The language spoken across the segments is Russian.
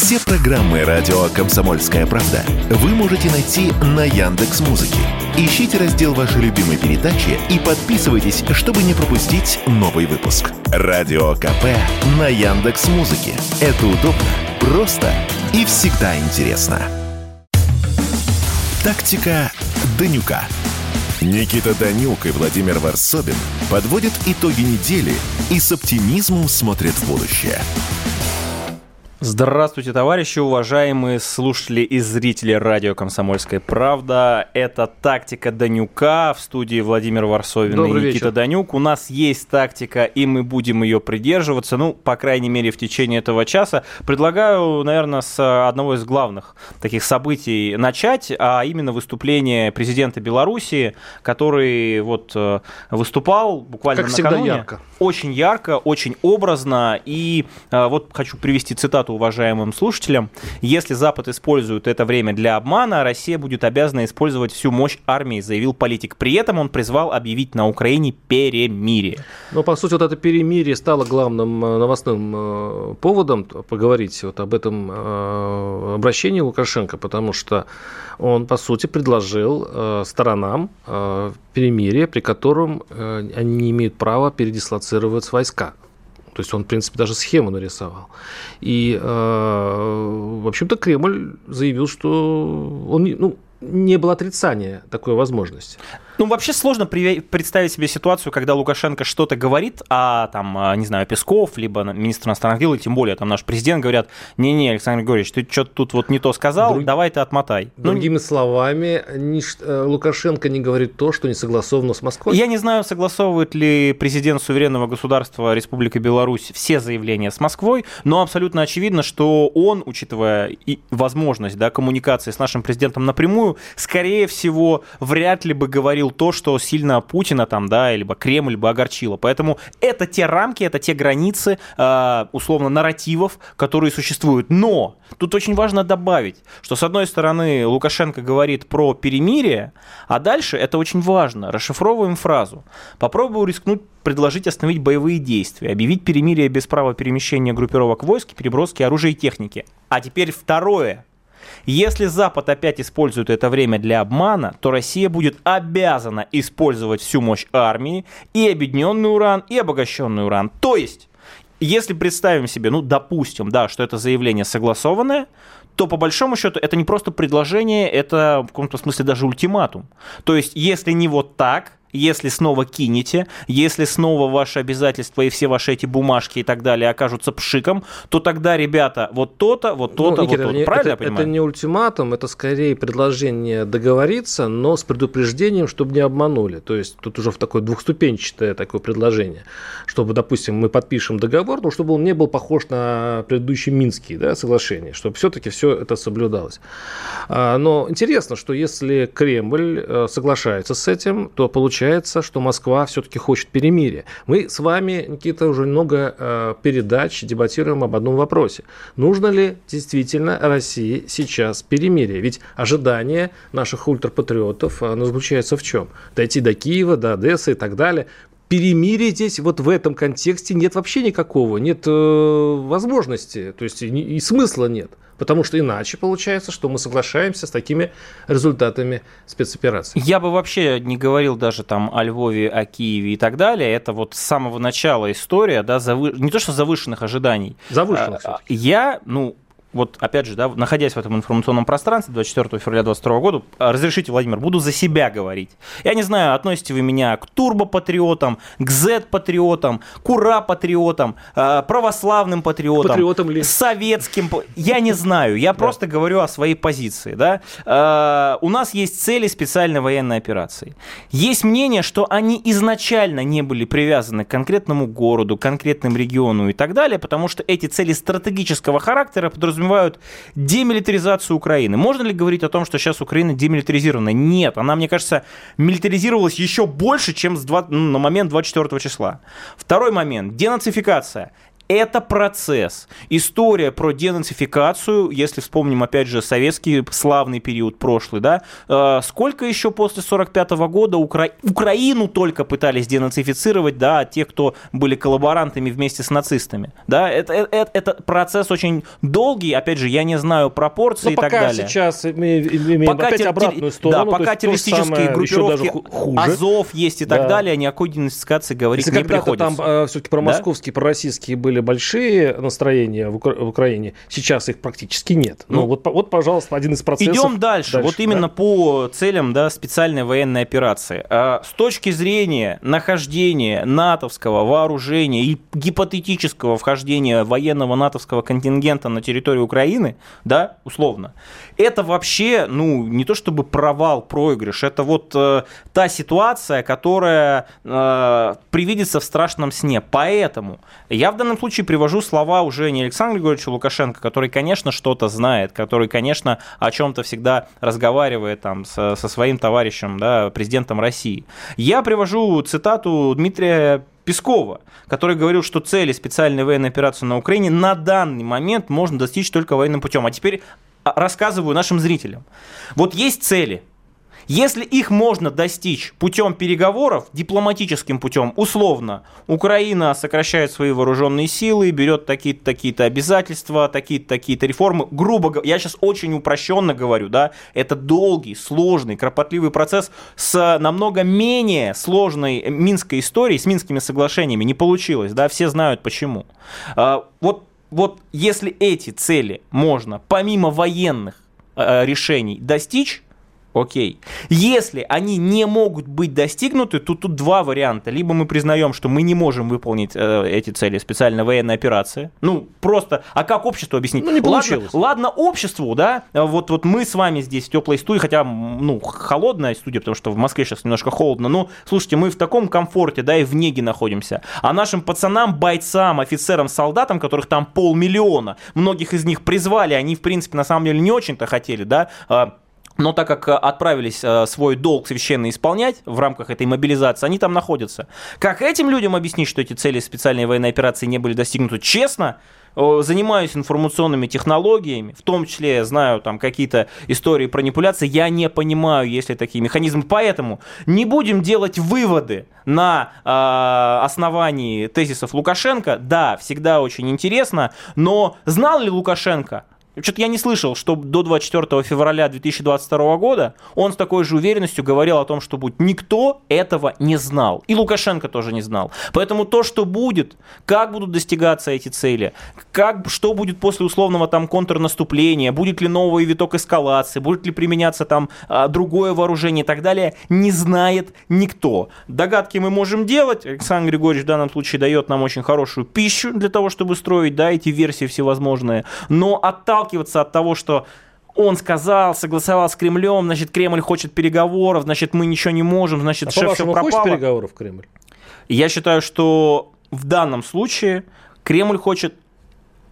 Все программы радио Комсомольская правда вы можете найти на Яндекс Музыке. Ищите раздел вашей любимой передачи и подписывайтесь, чтобы не пропустить новый выпуск. Радио КП на Яндекс Музыке. Это удобно, просто и всегда интересно. Тактика Данюка. Никита Данюк и Владимир Варсобин подводят итоги недели и с оптимизмом смотрят в будущее. Здравствуйте, товарищи, уважаемые слушатели и зрители радио «Комсомольская правда». Это «Тактика Данюка» в студии Владимир Варсовин Добрый и Никита вечер. Данюк. У нас есть тактика, и мы будем ее придерживаться, ну, по крайней мере, в течение этого часа. Предлагаю, наверное, с одного из главных таких событий начать, а именно выступление президента Беларуси, который вот э, выступал буквально как накануне. Всегда ярко. Очень ярко, очень образно. И э, вот хочу привести цитату цитату уважаемым слушателям. Если Запад использует это время для обмана, Россия будет обязана использовать всю мощь армии, заявил политик. При этом он призвал объявить на Украине перемирие. Но, по сути, вот это перемирие стало главным э, новостным э, поводом поговорить вот об этом э, обращении Лукашенко, потому что он, по сути, предложил сторонам перемирие, при котором они не имеют права передислоцировать войска. То есть он, в принципе, даже схему нарисовал. И, э, в общем-то, Кремль заявил, что он, ну, не было отрицания такой возможности. Ну, вообще сложно представить себе ситуацию, когда Лукашенко что-то говорит, а там, а, не знаю, Песков, либо министр иностранных дел, и тем более там наш президент говорят, не-не, Александр Григорьевич, ты что-то тут вот не то сказал, Друг... давай ты отмотай. Ну, Другими ну, словами, не, э, Лукашенко не говорит то, что не согласовано с Москвой? Я не знаю, согласовывает ли президент суверенного государства Республики Беларусь все заявления с Москвой, но абсолютно очевидно, что он, учитывая и возможность да, коммуникации с нашим президентом напрямую, скорее всего, вряд ли бы говорил говорил то, что сильно Путина там, да, либо Кремль бы огорчило. Поэтому это те рамки, это те границы, э, условно, нарративов, которые существуют. Но тут очень важно добавить, что с одной стороны Лукашенко говорит про перемирие, а дальше, это очень важно, расшифровываем фразу. Попробую рискнуть предложить остановить боевые действия, объявить перемирие без права перемещения группировок войск, переброски оружия и техники. А теперь второе. Если Запад опять использует это время для обмана, то Россия будет обязана использовать всю мощь армии, и объединенный уран, и обогащенный уран. То есть, если представим себе, ну, допустим, да, что это заявление согласованное, то по большому счету это не просто предложение, это в каком-то смысле даже ультиматум. То есть, если не вот так, если снова кинете, если снова ваши обязательства и все ваши эти бумажки и так далее окажутся пшиком, то тогда, ребята, вот то-то, вот ну, то-то, ну, Никита, вот то-то. Правильно это, я понимаю? Это не ультиматум, это скорее предложение договориться, но с предупреждением, чтобы не обманули. То есть тут уже в такое двухступенчатое такое предложение, чтобы, допустим, мы подпишем договор, но чтобы он не был похож на предыдущий Минский да, соглашение, чтобы все-таки все это соблюдалось. А, но интересно, что если Кремль э, соглашается с этим, то получается получается, что Москва все-таки хочет перемирия. Мы с вами, Никита, уже много э, передач дебатируем об одном вопросе. Нужно ли действительно России сейчас перемирие? Ведь ожидание наших ультрапатриотов оно заключается в чем? Дойти до Киева, до Одессы и так далее перемирия здесь вот в этом контексте нет вообще никакого, нет э, возможности, то есть и, и смысла нет. Потому что иначе получается, что мы соглашаемся с такими результатами спецоперации. Я бы вообще не говорил даже там о Львове, о Киеве и так далее. Это вот с самого начала история, да, завы... не то что завышенных ожиданий. Завышенных. А, я, ну, вот опять же, да, находясь в этом информационном пространстве 24 февраля 2022 года, а, разрешите, Владимир, буду за себя говорить. Я не знаю, относите вы меня к турбо-патриотам, к Z-патриотам, к ура-патриотам, а, православным патриотам, Патриотам ли? советским. Я не знаю, я просто говорю о своей позиции. Да? А, у нас есть цели специальной военной операции. Есть мнение, что они изначально не были привязаны к конкретному городу, конкретному региону и так далее, потому что эти цели стратегического характера подразумевают подразумевают демилитаризацию Украины. Можно ли говорить о том, что сейчас Украина демилитаризирована? Нет, она, мне кажется, милитаризировалась еще больше, чем с 2, ну, на момент 24 числа. Второй момент – денацификация. Это процесс. История про денацификацию, если вспомним, опять же, советский славный период прошлый, да, э, сколько еще после 45 года Укра... Украину только пытались денацифицировать, да, тех, кто были коллаборантами вместе с нацистами, да, это, это, э, это процесс очень долгий, опять же, я не знаю пропорции Но и так далее. сейчас мы имеем пока опять обратную сторону. Да, пока террористические группировки Азов есть и так да. далее, ни о какой денацификации говорить Если не приходится. там э, все-таки промосковские, да? пророссийские были большие настроения в, Укра- в Украине, сейчас их практически нет. Ну, ну вот, вот, пожалуйста, один из процессов. Идем дальше. дальше вот да? именно по целям да, специальной военной операции. А, с точки зрения нахождения натовского вооружения и гипотетического вхождения военного натовского контингента на территорию Украины, да, условно, это вообще, ну, не то чтобы провал, проигрыш, это вот э, та ситуация, которая э, привидится в страшном сне. Поэтому я в данном случае привожу слова уже не Александра Григорьевича Лукашенко, который, конечно, что-то знает, который, конечно, о чем-то всегда разговаривает там со, со своим товарищем, да, президентом России. Я привожу цитату Дмитрия Пескова, который говорил, что цели специальной военной операции на Украине на данный момент можно достичь только военным путем. А теперь а, рассказываю нашим зрителям. Вот есть цели. Если их можно достичь путем переговоров, дипломатическим путем, условно, Украина сокращает свои вооруженные силы, берет такие-то такие-то обязательства, такие-то такие-то реформы, грубо говоря, я сейчас очень упрощенно говорю, да, это долгий, сложный, кропотливый процесс с намного менее сложной минской историей, с минскими соглашениями не получилось, да, все знают почему. А, вот вот если эти цели можно помимо военных э, решений достичь, Окей. Если они не могут быть достигнуты, то тут два варианта. Либо мы признаем, что мы не можем выполнить э, эти цели специальной военной операции. Ну, просто, а как обществу объяснить? Ну, не получилось. Ладно, ладно обществу, да, вот, вот мы с вами здесь в теплой студии, хотя, ну, холодная студия, потому что в Москве сейчас немножко холодно, но, слушайте, мы в таком комфорте, да, и в неге находимся. А нашим пацанам, бойцам, офицерам, солдатам, которых там полмиллиона, многих из них призвали, они, в принципе, на самом деле не очень-то хотели, да, а, но так как э, отправились э, свой долг священно исполнять в рамках этой мобилизации, они там находятся. Как этим людям объяснить, что эти цели специальной военной операции не были достигнуты? Честно, занимаюсь информационными технологиями, в том числе знаю там какие-то истории про манипуляции, я не понимаю, есть ли такие механизмы. Поэтому не будем делать выводы на э, основании тезисов Лукашенко. Да, всегда очень интересно, но знал ли Лукашенко что-то я не слышал, что до 24 февраля 2022 года он с такой же уверенностью говорил о том, что будет. Никто этого не знал. И Лукашенко тоже не знал. Поэтому то, что будет, как будут достигаться эти цели, как, что будет после условного там контрнаступления, будет ли новый виток эскалации, будет ли применяться там а, другое вооружение и так далее, не знает никто. Догадки мы можем делать. Александр Григорьевич в данном случае дает нам очень хорошую пищу для того, чтобы строить да, эти версии всевозможные. Но отталкиваться отталкиваться от того, что он сказал, согласовал с Кремлем, значит, Кремль хочет переговоров, значит, мы ничего не можем, значит, а шеф все пропало. хочет переговоров Кремль? Я считаю, что в данном случае Кремль хочет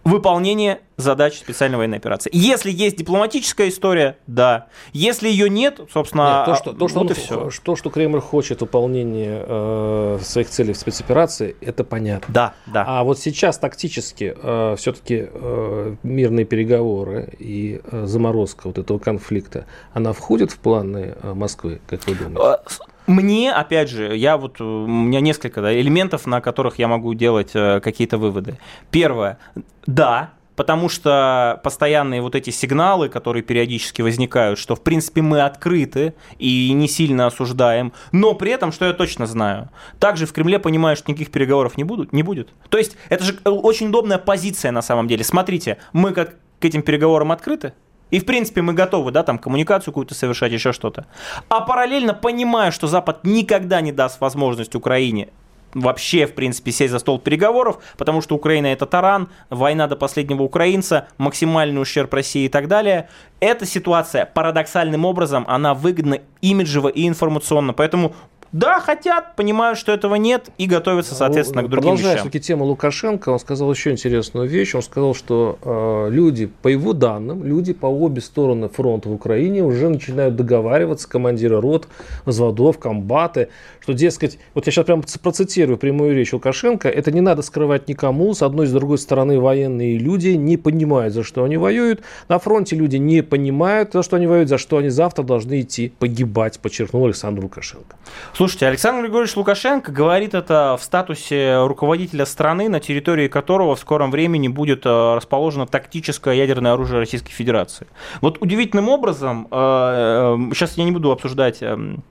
выполнение задач специальной военной операции. Если есть дипломатическая история, да. Если ее нет, собственно, нет, то, что, то, что вот он, и все. То, что Кремль хочет выполнение э, своих целей в спецоперации, это понятно. Да, да. А вот сейчас тактически э, все-таки э, мирные переговоры и э, заморозка вот этого конфликта, она входит в планы э, Москвы, как вы думаете? Э, мне, опять же, я вот, у меня несколько да, элементов, на которых я могу делать э, какие-то выводы. Первое, да, потому что постоянные вот эти сигналы, которые периодически возникают, что в принципе мы открыты и не сильно осуждаем, но при этом, что я точно знаю, также в Кремле понимают, что никаких переговоров не, будут, не будет. То есть это же очень удобная позиция на самом деле. Смотрите, мы как к этим переговорам открыты, и, в принципе, мы готовы, да, там, коммуникацию какую-то совершать, еще что-то. А параллельно понимая, что Запад никогда не даст возможность Украине вообще, в принципе, сесть за стол переговоров, потому что Украина это таран, война до последнего украинца, максимальный ущерб России и так далее. Эта ситуация парадоксальным образом, она выгодна имиджево и информационно. Поэтому Да, хотят, понимают, что этого нет и готовятся, соответственно, к другим Продолжая вещам. все-таки тему Лукашенко, он сказал еще интересную вещь. Он сказал, что э, люди, по его данным, люди по обе стороны фронта в Украине уже начинают договариваться, командиры рот, взводов, комбаты, что, дескать, вот я сейчас прям процитирую прямую речь Лукашенко, это не надо скрывать никому, с одной и с другой стороны военные люди не понимают, за что они воюют, на фронте люди не понимают, за что они воюют, за что они завтра должны идти погибать, подчеркнул Александр Лукашенко. Слушайте, Александр Григорьевич Лукашенко говорит это в статусе руководителя страны, на территории которого в скором времени будет э, расположено тактическое ядерное оружие Российской Федерации. Вот удивительным образом, сейчас я не буду обсуждать эм,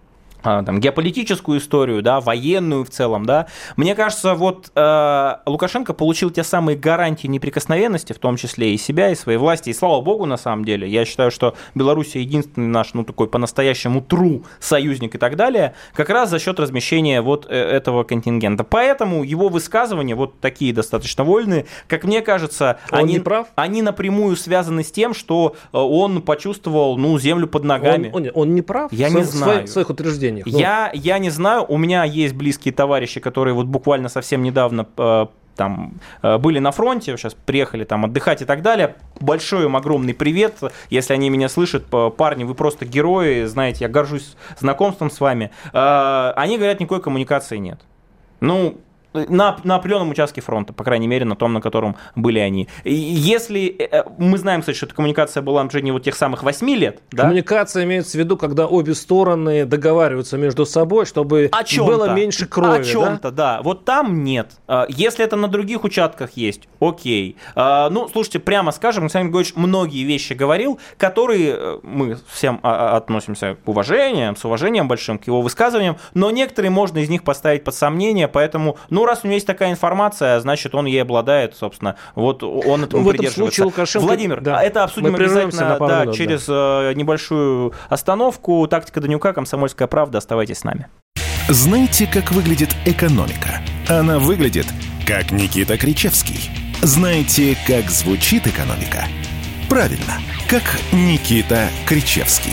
там, геополитическую историю, да, военную в целом, да, мне кажется, вот э, Лукашенко получил те самые гарантии неприкосновенности, в том числе и себя, и своей власти, и слава богу, на самом деле, я считаю, что Беларусь единственный наш, ну, такой по-настоящему тру союзник и так далее, как раз за счет размещения вот э, этого контингента. Поэтому его высказывания, вот такие достаточно вольные, как мне кажется, он они, прав? они напрямую связаны с тем, что э, он почувствовал, ну, землю под ногами. Он, он, он не прав Я в не своих, знаю. в своих утверждениях. Ну, Я, я не знаю, у меня есть близкие товарищи, которые вот буквально совсем недавно э, там э, были на фронте, сейчас приехали там отдыхать и так далее. Большой им огромный привет, если они меня слышат, парни, вы просто герои, знаете, я горжусь знакомством с вами. Э, Они говорят, никакой коммуникации нет. Ну, на, на определенном участке фронта, по крайней мере, на том, на котором были они. И Если э, мы знаем, кстати, что эта коммуникация была на протяжении вот тех самых 8 лет, да? Коммуникация имеется в виду, когда обе стороны договариваются между собой, чтобы было меньше крови. О чем-то, да? Вот там нет. А, Если это на других участках есть, окей. Ну, слушайте, прямо скажем, Александр Григорьевич многие вещи говорил, которые э, мы всем а, а, относимся к уважением, с уважением большим к его высказываниям, но некоторые можно из них поставить под сомнение, поэтому, ну, раз у него есть такая информация, значит, он ей обладает, собственно, вот он этому В этом придерживается. случае Лукашенко- Владимир, да. а это обсудим Мы обязательно на пару да, минут, да. через э, небольшую остановку. Тактика Данюка, Комсомольская правда. Оставайтесь с нами. Знаете, как выглядит экономика? Она выглядит, как Никита Кричевский. Знаете, как звучит экономика? Правильно, как Никита Кричевский.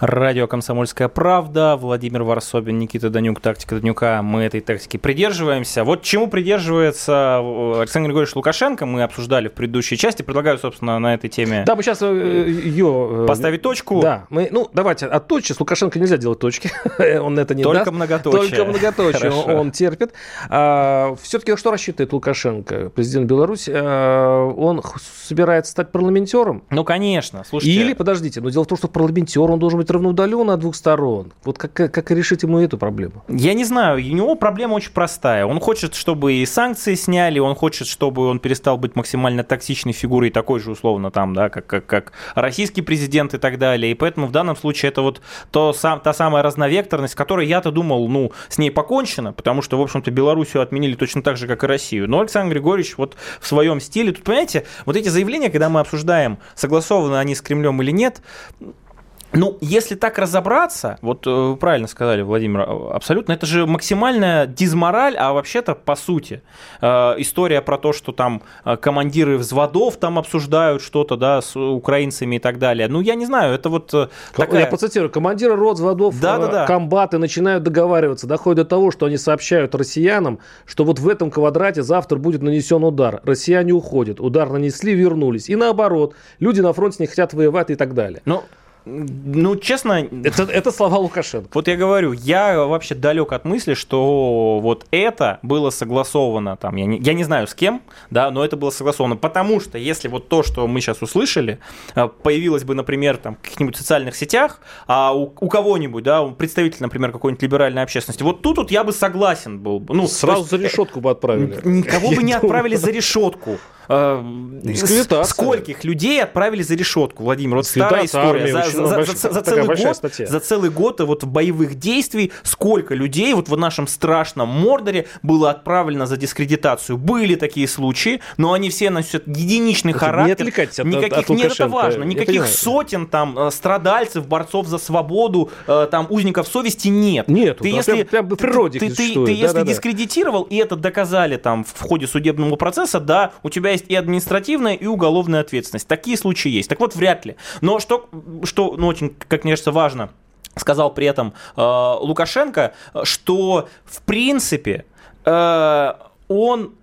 Радио «Комсомольская правда», Владимир Варсобин, Никита Данюк, тактика Данюка. Мы этой тактики придерживаемся. Вот чему придерживается э, Александр Григорьевич Лукашенко, мы обсуждали в предыдущей части. Предлагаю, собственно, на этой теме Да, мы сейчас ее... поставить точку. Да, мы, ну, давайте от точки. С Лукашенко нельзя делать точки. он это не Только даст. многоточие. Только многоточие Хорошо. он, терпит. А, все-таки что рассчитывает Лукашенко, президент Беларуси? А, он собирается стать парламентером? Ну, конечно, слушайте. Или, подождите, но дело в том, что парламентер, он должен быть равноудален от двух сторон. Вот как, как решить ему эту проблему? Я не знаю, у него проблема очень простая. Он хочет, чтобы и санкции сняли, он хочет, чтобы он перестал быть максимально токсичной фигурой, такой же условно там, да, как, как, как российский президент и так далее. И поэтому в данном случае это вот то, сам, та самая разновекторность, которой я-то думал, ну, с ней покончено, потому что, в общем-то, Белоруссию отменили точно так же, как и Россию. Но Александр Григорьевич вот в своем стиле, тут, понимаете, вот эти заявления, когда мы обсуждаем, согласованы они с Кремлем или нет, ну, если так разобраться, вот э, вы правильно сказали, Владимир, э, абсолютно, это же максимальная дизмораль, а вообще-то, по сути, э, история про то, что там э, командиры взводов там обсуждают что-то, да, с украинцами и так далее. Ну, я не знаю, это вот такая... Я процитирую. Командиры рот, взводов, Да-да-да. э, комбаты начинают договариваться. Доходит до того, что они сообщают россиянам, что вот в этом квадрате завтра будет нанесен удар. Россияне уходят. Удар нанесли, вернулись. И наоборот. Люди на фронте не хотят воевать и так далее. Ну, Ну, честно... Это, это слова Лукашенко. Вот я говорю, я вообще далек от мысли, что вот это было согласовано, там, я не, я не знаю с кем, да, но это было согласовано, потому что если вот то, что мы сейчас услышали, э, появилось бы, например, там, в каких-нибудь социальных сетях, а у, у кого-нибудь, да, у представителя, например, какой-нибудь либеральной общественности, вот тут вот я бы согласен был. Ну, Сразу есть, за решетку бы отправили. Никого бы не отправили за решетку. Э, скольких людей отправили за решетку, Владимир? Вот старая история. За, за, за, за, целый год, за целый год вот боевых действий сколько людей вот в нашем страшном Мордоре было отправлено за дискредитацию? Были такие случаи, но они все носят единичный характер. Не отвлекайтесь от, никаких, от Нет, это важно. Никаких сотен там э, страдальцев, борцов за свободу, э, там узников совести нет. Нет, ты если, прям, прям природе ты, ты, ты, ты если да, дискредитировал, и это доказали там в ходе судебного процесса, да, у тебя есть и административная, и уголовная ответственность. Такие случаи есть. Так вот, вряд ли. Но что, что ну, очень, как мне кажется, важно, сказал при этом э, Лукашенко, что в принципе э, он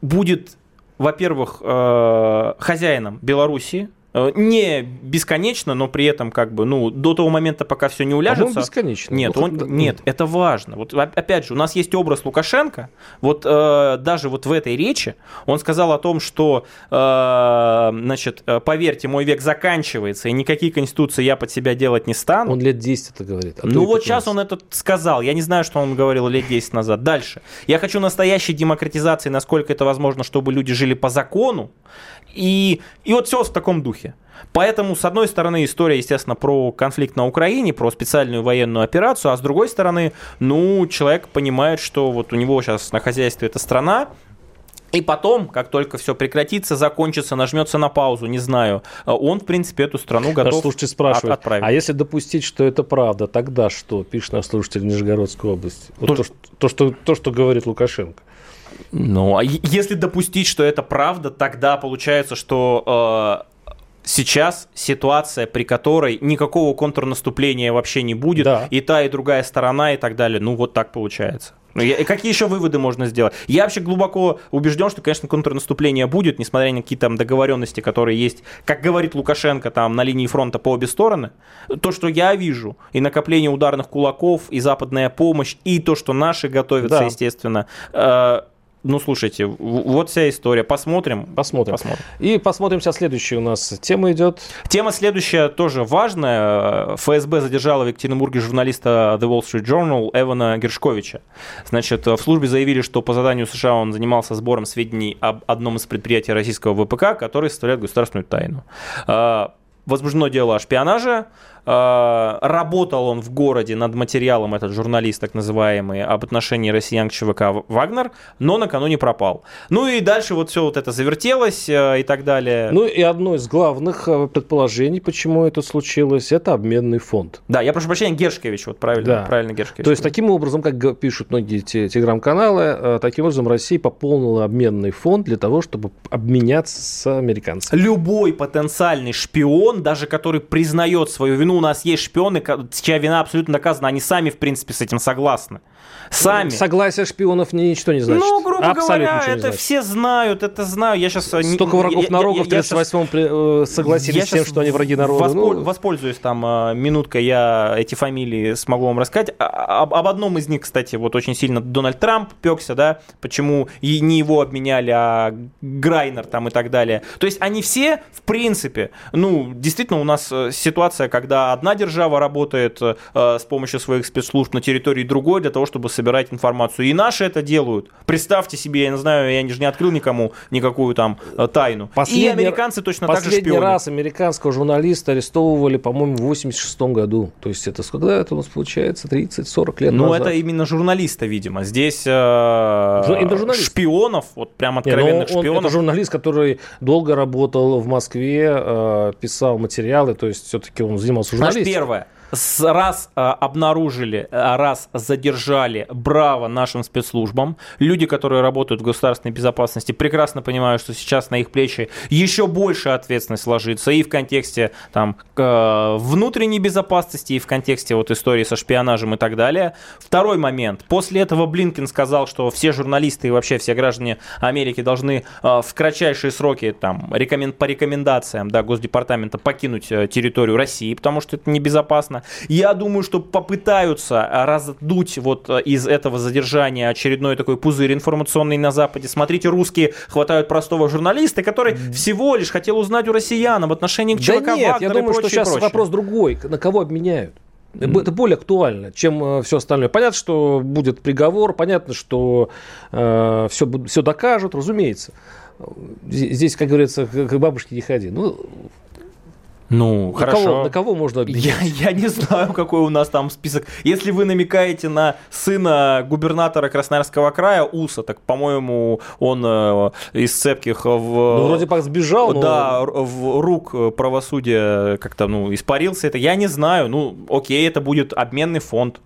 будет, во-первых, э, хозяином Белоруссии, не бесконечно, но при этом как бы, ну, до того момента, пока все не уляжется. Он бесконечно. Нет, он, нет, это важно. Вот опять же, у нас есть образ Лукашенко. Вот э, даже вот в этой речи он сказал о том, что, э, значит, э, поверьте, мой век заканчивается, и никакие конституции я под себя делать не стану. Он лет 10 это говорит. А ну вот сейчас он это сказал. Я не знаю, что он говорил лет 10 назад. Дальше. Я хочу настоящей демократизации, насколько это возможно, чтобы люди жили по закону. И, и вот все в таком духе. Поэтому, с одной стороны, история, естественно, про конфликт на Украине, про специальную военную операцию, а с другой стороны, ну, человек понимает, что вот у него сейчас на хозяйстве эта страна, и потом, как только все прекратится, закончится, нажмется на паузу, не знаю, он, в принципе, эту страну готов наш слушатель спрашивает, отправить. А если допустить, что это правда, тогда что? Пишет наш слушатель Нижегородской области. Вот то, то, что, то, что, то, что говорит Лукашенко. Ну, а если допустить, что это правда, тогда получается, что э, сейчас ситуация, при которой никакого контрнаступления вообще не будет, да. и та, и другая сторона, и так далее. Ну, вот так получается. Ну, и какие еще выводы можно сделать? Я вообще глубоко убежден, что, конечно, контрнаступление будет, несмотря на какие-то там договоренности, которые есть, как говорит Лукашенко, там на линии фронта по обе стороны. То, что я вижу, и накопление ударных кулаков, и западная помощь, и то, что наши готовятся, да. естественно, э, ну, слушайте, вот вся история. Посмотрим. Посмотрим. Посмотрим. И посмотрим сейчас следующая у нас тема идет. Тема следующая тоже важная. ФСБ задержала в Екатеринбурге журналиста The Wall Street Journal Эвана Гершковича. Значит, в службе заявили, что по заданию США он занимался сбором сведений об одном из предприятий российского ВПК, который составляет государственную тайну. А, возбуждено дело о шпионаже. А, работал он в городе над материалом, этот журналист так называемый, об отношении россиян к ЧВК «Вагнер», но накануне пропал. Ну и дальше вот все вот это завертелось э, и так далее. Ну и одно из главных э, предположений, почему это случилось, это обменный фонд. Да, я прошу прощения, Гершкевич, вот правильно, да. правильно Гершкевич. То есть таким образом, как пишут многие телеграм-каналы, э, таким образом Россия пополнила обменный фонд для того, чтобы обменяться с американцами. Любой потенциальный шпион, даже который признает свою вину, у нас есть шпионы, чья вина абсолютно доказана, они сами, в принципе, с этим согласны. Сами. Согласие шпионов ничего не значит. Ну, грубо Абсолютно говоря, это все знают, это знаю. Я сейчас... Э, Столько врагов народа в 38-м э, согласились с тем, что они враги народа. Воспол... Ну... Воспользуюсь там э, минуткой, я эти фамилии смогу вам рассказать. А, а, об, об одном из них, кстати, вот очень сильно Дональд Трамп пекся, да, почему и не его обменяли, а Грайнер там и так далее. То есть они все, в принципе, ну, действительно у нас ситуация, когда одна держава работает э, с помощью своих спецслужб на территории другой для того, чтобы собирать информацию. И наши это делают. Представьте себе, я не знаю, я же не открыл никому никакую там э, тайну. Последний, и американцы точно так же шпионы. Последний раз американского журналиста арестовывали, по-моему, в 86 году. То есть это когда это у нас получается? 30-40 лет Ну, назад. это именно журналиста, видимо. Здесь э, шпионов, вот прям откровенных не, ну, шпионов. Это журналист, который долго работал в Москве, э, писал материалы, то есть все-таки он занимался журналистикой. Знаешь, первое. Раз обнаружили, раз задержали, браво нашим спецслужбам. Люди, которые работают в государственной безопасности, прекрасно понимают, что сейчас на их плечи еще больше ответственность ложится и в контексте там, внутренней безопасности, и в контексте вот истории со шпионажем и так далее. Второй момент. После этого Блинкин сказал, что все журналисты и вообще все граждане Америки должны в кратчайшие сроки там, рекомен... по рекомендациям да, Госдепартамента покинуть э, территорию России, потому что это небезопасно. Я думаю, что попытаются раздуть вот э, из этого задержания очередной такой пузырь информационный на Западе. Смотрите, русские хватают простого журналиста, который всего лишь хотел узнать у россиян об отношении к ЧВК да нет, Вагнер я думаю, прочее, что сейчас прочее. вопрос другой. На кого обменяют? Это более актуально, чем э, все остальное. Понятно, что будет приговор, понятно, что э, все, все докажут, разумеется. Здесь, как говорится, к бабушке не ходи. Ну, ну, на хорошо. Кого, на кого можно обменять? Я, я не знаю, какой у нас там список. Если вы намекаете на сына губернатора Красноярского края, Уса, так, по-моему, он э, из цепких в... Ну, вроде как сбежал, но... Да, в рук правосудия как-то, ну, испарился это. Я не знаю, ну, окей, это будет обменный фонд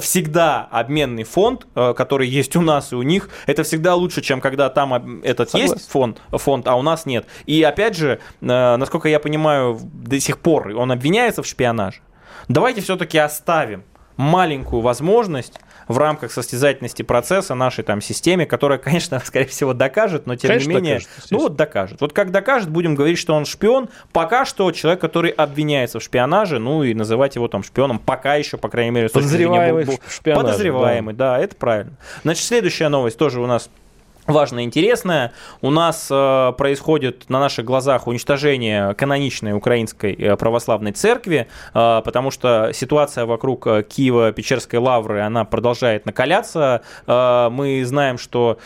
всегда обменный фонд, э, который есть у нас и у них, это всегда лучше, чем когда там этот Согласен. есть фонд, фонд, а у нас нет. И опять же, э, насколько я понимаю, до сих пор он обвиняется в шпионаже. Давайте все-таки оставим маленькую возможность в рамках состязательности процесса нашей там системе, которая, конечно, скорее всего, докажет, но тем конечно, не менее, докажет, ну вот докажет. Вот как докажет, будем говорить, что он шпион. Пока что человек, который обвиняется в шпионаже, ну и называть его там шпионом, пока еще, по крайней мере, подозреваемый, подозреваемый, да. да, это правильно. Значит, следующая новость тоже у нас важное интересное. У нас э, происходит на наших глазах уничтожение каноничной украинской э, православной церкви, э, потому что ситуация вокруг э, Киева-Печерской лавры, она продолжает накаляться. Э, мы знаем, что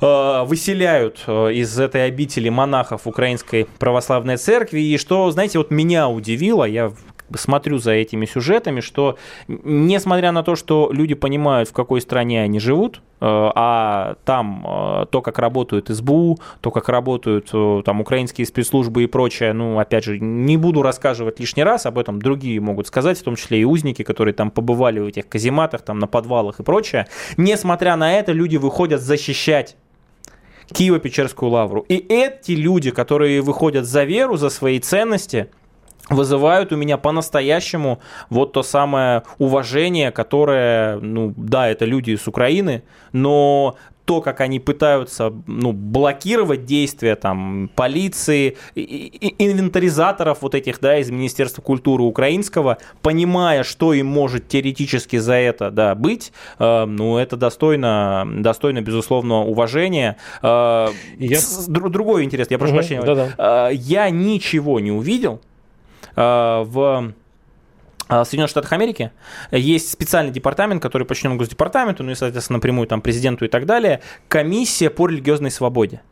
э, выселяют э, из этой обители монахов украинской православной церкви, и что, знаете, вот меня удивило, я смотрю за этими сюжетами, что несмотря на то, что люди понимают, в какой стране они живут, э, а там э, то, как работают СБУ, то, как работают э, там украинские спецслужбы и прочее, ну, опять же, не буду рассказывать лишний раз, об этом другие могут сказать, в том числе и узники, которые там побывали в этих казематах, там на подвалах и прочее. Несмотря на это, люди выходят защищать Киево-Печерскую лавру. И эти люди, которые выходят за веру, за свои ценности – вызывают у меня по-настоящему вот то самое уважение, которое, ну да, это люди из Украины, но то, как они пытаются ну, блокировать действия там, полиции, инвентаризаторов вот этих, да, из Министерства культуры украинского, понимая, что им может теоретически за это, да, быть, э, ну, это достойно, достойно, безусловно, уважения. Э, я... Другой интерес, я прошу угу, прощения. Да-да. Э, я ничего не увидел, в э, Соединенных Штатах Америки есть специальный департамент, который подчинен Госдепартаменту, ну и, соответственно, напрямую там президенту и так далее, комиссия по религиозной свободе.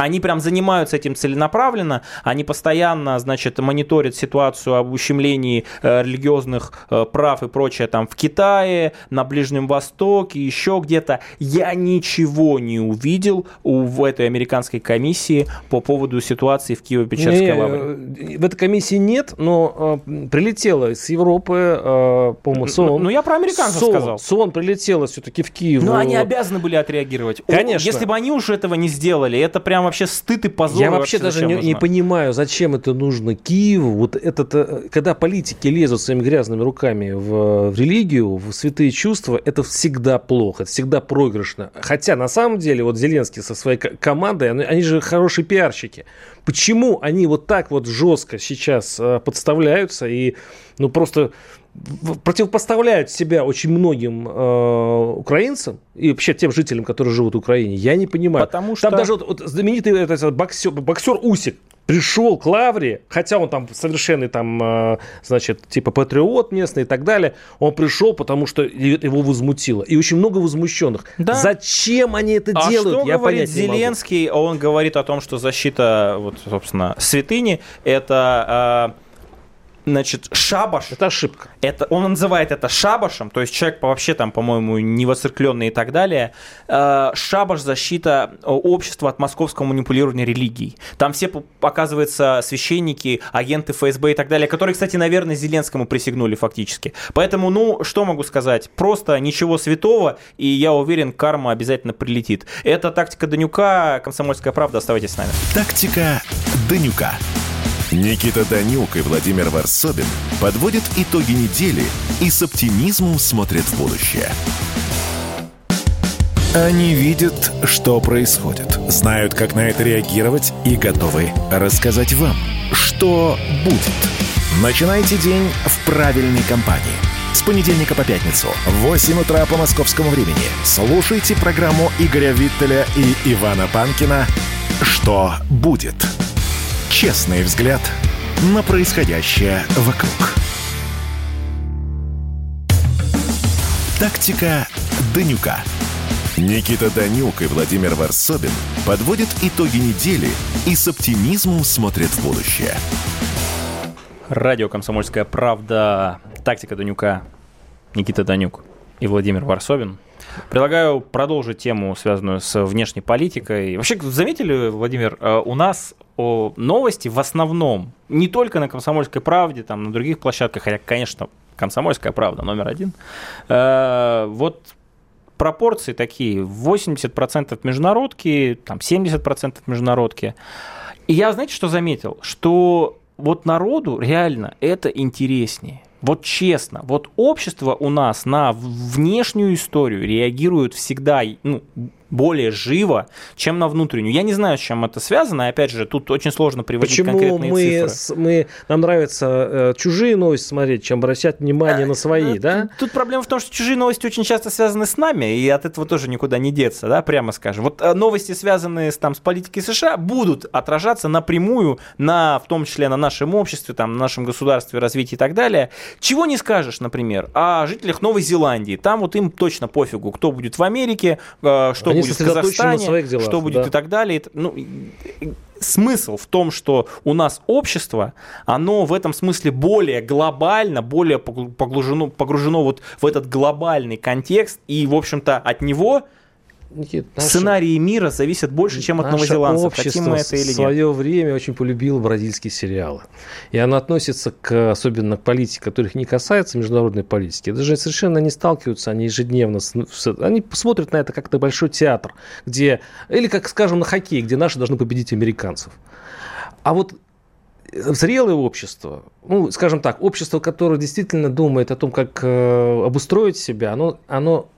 Они прям занимаются этим целенаправленно, они постоянно, значит, мониторят ситуацию об ущемлении э, религиозных э, прав и прочее там в Китае, на Ближнем Востоке, еще где-то. Я ничего не увидел у, в этой американской комиссии по поводу ситуации в Киево-Печерской лавре. Э, в этой комиссии нет, но э, прилетела с Европы, э, по-моему, СОН. Ну, я про американцев СОН, сказал. СОН прилетела все-таки в Киев. Ну, они обязаны были отреагировать. Конечно. Если бы они уже этого не сделали, это прям вообще стыд и позор. Я вообще, вообще даже не, не понимаю, зачем это нужно Киеву. Вот этот, э, когда политики лезут своими грязными руками в, в религию, в святые чувства, это всегда плохо, это всегда проигрышно. Хотя на самом деле вот Зеленский со своей командой, они, они же хорошие пиарщики. Почему они вот так вот жестко сейчас э, подставляются и ну просто противопоставляют себя очень многим э, украинцам и вообще тем жителям, которые живут в Украине, я не понимаю. Потому что... Там даже вот, вот знаменитый этот боксер, боксер Усик пришел к Лавре, хотя он там совершенный там, э, значит, типа патриот местный и так далее, он пришел, потому что его возмутило. И очень много возмущенных. Да. Зачем они это а делают? Что я говорит Зеленский? Он говорит о том, что защита, вот, собственно, святыни, это... Э, значит, шабаш. Это ошибка. Это, он называет это шабашем, то есть человек вообще там, по-моему, не воцеркленный и так далее. Э, шабаш – защита э, общества от московского манипулирования религией. Там все, оказывается, священники, агенты ФСБ и так далее, которые, кстати, наверное, Зеленскому присягнули фактически. Поэтому, ну, что могу сказать? Просто ничего святого, и я уверен, карма обязательно прилетит. Это тактика Данюка, комсомольская правда, оставайтесь с нами. Тактика Данюка. Никита Данюк и Владимир Варсобин подводят итоги недели и с оптимизмом смотрят в будущее. Они видят, что происходит, знают, как на это реагировать и готовы рассказать вам, что будет. Начинайте день в правильной компании. С понедельника по пятницу в 8 утра по московскому времени слушайте программу Игоря Виттеля и Ивана Панкина «Что будет?». Честный взгляд на происходящее вокруг. Тактика Данюка. Никита Данюк и Владимир Варсобин подводят итоги недели и с оптимизмом смотрят в будущее. Радио «Комсомольская правда». Тактика Данюка. Никита Данюк и Владимир Варсобин. Предлагаю продолжить тему, связанную с внешней политикой. Вообще, заметили, Владимир, э, у нас новости в основном, не только на «Комсомольской правде», там, на других площадках, хотя, конечно, «Комсомольская правда» номер один, э, вот пропорции такие, 80% международки, там 70% международки. И я, знаете, что заметил? Что вот народу реально это интереснее. Вот честно, вот общество у нас на внешнюю историю реагирует всегда ну, более живо, чем на внутреннюю. Я не знаю, с чем это связано. Опять же, тут очень сложно приводить Почему конкретные мы, цифры. С, мы, нам нравится э, чужие новости смотреть, чем обращать внимание на свои, тут, да? Тут проблема в том, что чужие новости очень часто связаны с нами, и от этого тоже никуда не деться, да, прямо скажем. Вот э, новости, связанные с, там, с политикой США, будут отражаться напрямую на, в том числе на нашем обществе, там, на нашем государстве, развитии и так далее. Чего не скажешь, например, о жителях Новой Зеландии. Там вот им точно пофигу, кто будет в Америке, э, что Они будет в Казахстане, своих делах, что будет да. и так далее. Ну, смысл в том, что у нас общество, оно в этом смысле более глобально, более погружено, погружено вот в этот глобальный контекст, и, в общем-то, от него Никит, наше... Сценарии мира зависят больше, чем от новозеландцев. Хотим мы это или нет. в свое время очень полюбил бразильские сериалы. И оно относится к, особенно к политике, которых не касается международной политики. Даже совершенно не сталкиваются они ежедневно. С, они смотрят на это как на большой театр, где, или как, скажем, на хоккей, где наши должны победить американцев. А вот зрелое общество, ну, скажем так, общество, которое действительно думает о том, как э, обустроить себя, оно, оно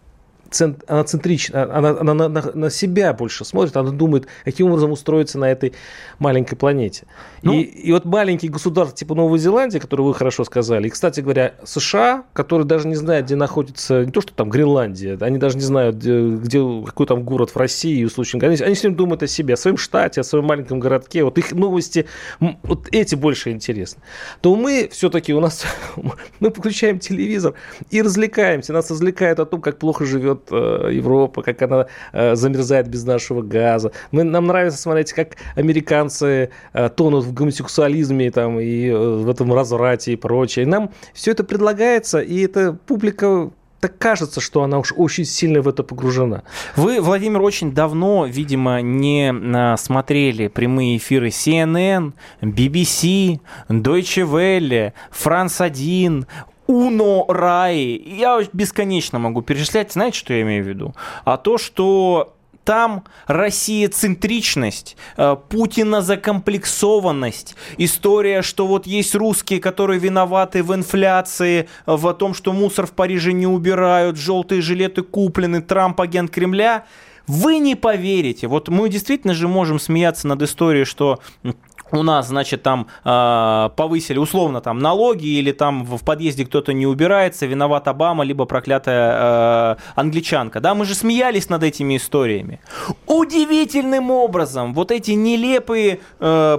цент, она центрична, она, она на, на, на себя больше смотрит, она думает, каким образом устроиться на этой маленькой планете. Ну, и, и вот маленькие государства типа Новой Зеландии, которые вы хорошо сказали, и, кстати говоря, США, которые даже не знают, где находится, не то, что там Гренландия, они даже не знают, где, какой там город в России, в случае они, они все время думают о себе, о своем штате, о своем маленьком городке, вот их новости, вот эти больше интересны. То мы все-таки, у нас, мы включаем телевизор и развлекаемся, нас развлекают о том, как плохо живет э, Европа, как она э, замерзает без нашего газа. Мы, нам нравится смотреть, как американцы э, тонут в гомосексуализме там, и в этом разврате и прочее. Нам все это предлагается, и эта публика так кажется, что она уж очень сильно в это погружена. Вы, Владимир, очень давно, видимо, не а, смотрели прямые эфиры CNN, BBC, Deutsche Welle, France 1, Уно Рай. Я бесконечно могу перечислять. Знаете, что я имею в виду? А то, что там Россия-центричность, э, Путина закомплексованность, история, что вот есть русские, которые виноваты в инфляции, в том, что мусор в Париже не убирают, желтые жилеты куплены, Трамп агент Кремля. Вы не поверите. Вот мы действительно же можем смеяться над историей, что у нас, значит, там э, повысили условно там налоги или там в подъезде кто-то не убирается, виноват Обама, либо проклятая э, англичанка. Да, мы же смеялись над этими историями. Удивительным образом вот эти нелепые э,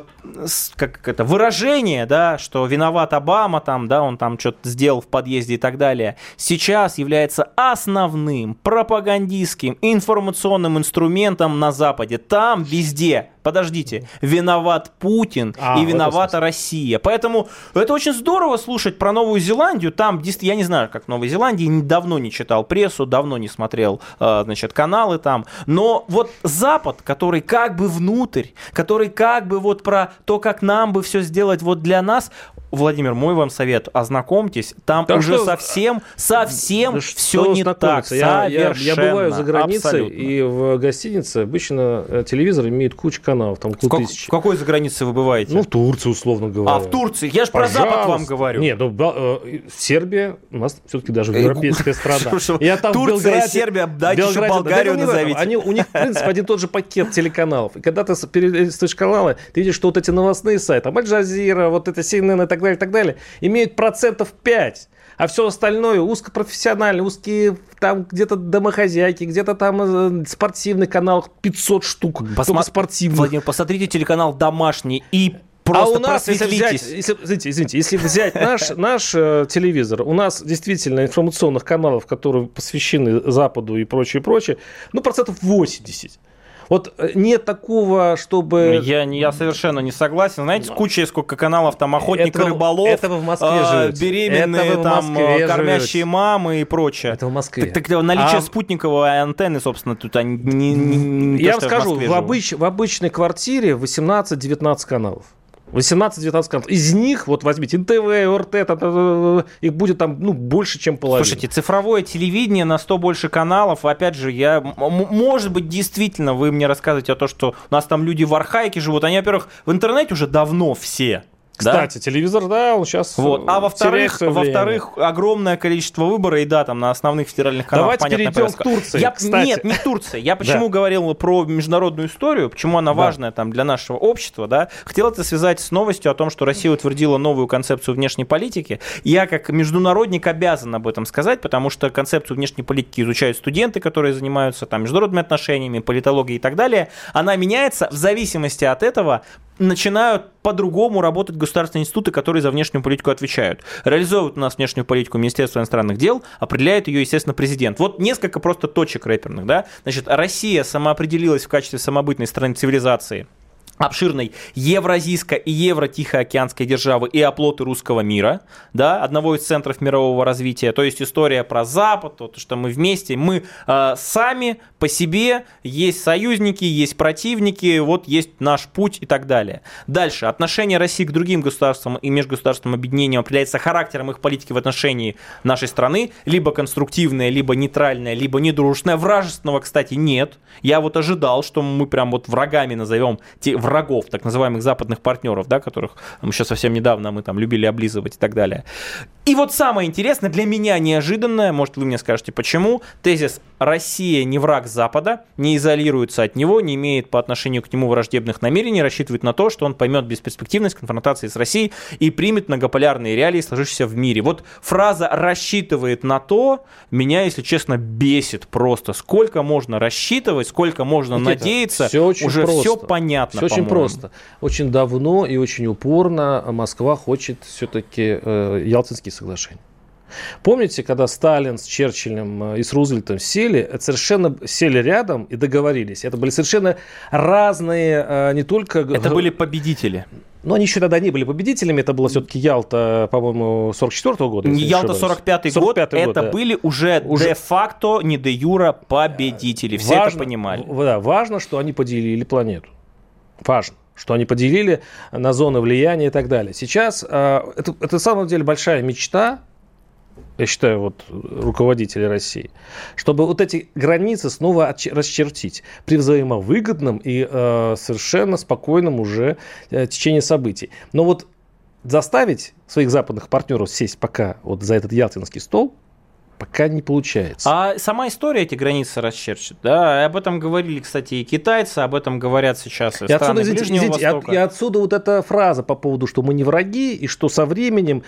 как это, выражения, да, что виноват Обама, там, да, он там что-то сделал в подъезде и так далее, сейчас является основным пропагандистским информационным инструментом на Западе. Там везде подождите, виноват Путин А, и виновата. Россия. Поэтому это очень здорово слушать про Новую Зеландию. Там, я не знаю, как Новой Зеландии, давно не читал прессу, давно не смотрел, э, значит, каналы там. Но вот Запад, который как бы внутрь, который как бы вот про то, как нам бы все сделать вот для нас, Владимир, мой вам совет, ознакомьтесь, там Да уже что- совсем, совсем Да все не так. Я, я- я бываю за границей, абсолютно. и в гостинице обычно э, телевизор имеет кучу каналов, там как- тысячи. в какой за границей вы бываете? Ну, в Турции, условно говоря. а в Турции? Я же про Запад вам говорю. Нет, ну, э, Сербия у нас все-таки даже Э, европейская страна. Я там Турция, Сербия, дайте еще Болгарию назовите. Они, у них, в принципе, один тот же пакет телеканалов. И когда ты перелистываешь каналы, ты видишь, что вот эти новостные сайты, Аль-Джазира, вот это CNN и так далее, и так далее, имеют процентов 5. А все остальное узкопрофессионально, узкие там где-то домохозяйки, где-то там э, спортивный канал 500 штук, Посма- только спортивных. Владимир, посмотрите телеканал «Домашний» и просто а у нас, если взять, если, извините, извините, если взять наш, наш э, телевизор, у нас действительно информационных каналов, которые посвящены Западу и прочее, прочее, ну, процентов 80. Вот э, нет такого, чтобы... Я, не- я совершенно не согласен. Знаете, с кучей сколько каналов, там охотник Этого- рыболов, этого в Москве живете. беременные, Этого в там, Москве а, кормящие живете. мамы и прочее. Это в Москве. Так, так наличие А- спутниковой антенны, собственно, тут они не, не- не то, Я вам что скажу, в, живут. обыч- в обычной квартире 18-19 каналов. 18-19 каналов. Из них, вот возьмите, НТВ, э, их будет там ну, больше, чем половина. Слушайте, цифровое телевидение на 100 больше каналов. Опять же, я, может быть, действительно, вы мне рассказываете о том, что у нас там люди в архаике живут. Они, во-первых, в интернете уже давно все. Да? Кстати, телевизор, да, он сейчас Вот. А во-вторых, во-вторых, огромное количество выбора, и да, там на основных федеральных каналах Давайте перейдем повестка. к Турции, Я, кстати. Нет, не Турция. Я почему говорил про международную историю, почему она Да. важная там для нашего общества, да? Хотел это связать с новостью о том, что Россия утвердила новую концепцию внешней политики. Я как международник обязан об этом сказать, потому что концепцию внешней политики изучают студенты, которые занимаются там международными отношениями, политологией и так далее. Она меняется в зависимости от этого, начинают по-другому работать государственные институты, которые за внешнюю политику отвечают. Реализовывают у нас внешнюю политику Министерство иностранных дел, определяет ее, естественно, президент. Вот несколько просто точек рэперных, да. Значит, Россия самоопределилась в качестве самобытной страны цивилизации обширной евразийской и евро-тихоокеанской державы и оплоты русского мира, да, одного из центров мирового развития. То есть история про Запад, то, что мы вместе, мы э, сами по себе, есть союзники, есть противники, вот есть наш путь и так далее. Дальше. Отношение России к другим государствам и межгосударственным объединениям определяется характером их политики в отношении нашей страны, либо конструктивная, либо нейтральная, либо недружественная. Вражественного, кстати, нет. Я вот ожидал, что мы прям вот врагами назовем те врагов, так называемых западных партнеров, да, которых мы еще совсем недавно мы там любили облизывать и так далее. И вот самое интересное, для меня неожиданное, может вы мне скажете почему, тезис «Россия не враг Запада», не изолируется от него, не имеет по отношению к нему враждебных намерений, рассчитывает на то, что он поймет бесперспективность конфронтации с Россией и примет многополярные реалии, сложившиеся в мире. Вот фраза «рассчитывает на то» меня, если честно, бесит просто. Сколько можно рассчитывать, сколько можно Никита, надеяться, всё очень уже просто. все понятно, Все очень просто. Очень давно и очень упорно Москва хочет все-таки э, Ялтинские соглашения. Помните, когда Сталин с Черчиллем э, и с Рузвельтом сели, это совершенно сели рядом и договорились. Это были совершенно разные, э, не только... Это были победители. Ну, они еще тогда не были победителями, это было все-таки Ялта, по-моему, 44 года. не Ялта ошибаюсь. 45-й год, 45-й это да. были уже, Уже- де-факто, не де-юра победители. Все это Важно- понимали. в- Да, важно, что они поделили планету. Важно что они поделили на зоны влияния и так далее. Сейчас э, это, это на самом деле большая мечта, я считаю, вот руководителей России, чтобы вот эти границы снова расчертить при взаимовыгодном и э, совершенно спокойном уже э, течении событий. Но вот заставить своих западных партнеров сесть пока вот за этот ялтинский стол пока не получается. А сама история эти границы расчерчит. Да, и об этом говорили, кстати, и китайцы, об этом говорят сейчас и, И отсюда, страны извините, Ближнего извините, и от- и отсюда вот эта фраза по поводу, что мы не враги, и что со временем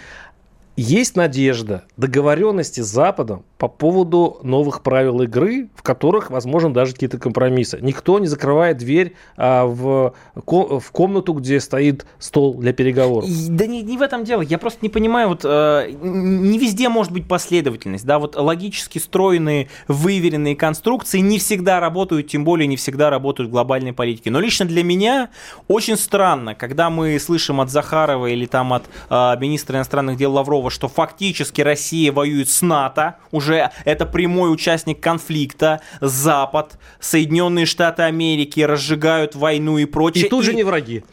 есть надежда договоренности с Западом по поводу новых правил игры, в которых, возможно, даже какие-то компромиссы. Никто не закрывает дверь а, в, в комнату, где стоит стол для переговоров. Да не, не в этом дело. Я просто не понимаю, вот э, не везде может быть последовательность. Да, вот логически стройные, выверенные конструкции не всегда работают, тем более не всегда работают в глобальной политике. Но лично для меня очень странно, когда мы слышим от Захарова или там от э, министра иностранных дел Лаврова, что фактически Россия воюет с НАТО уже уже это прямой участник конфликта, Запад, Соединенные Штаты Америки разжигают войну и прочее. И тут же не враги.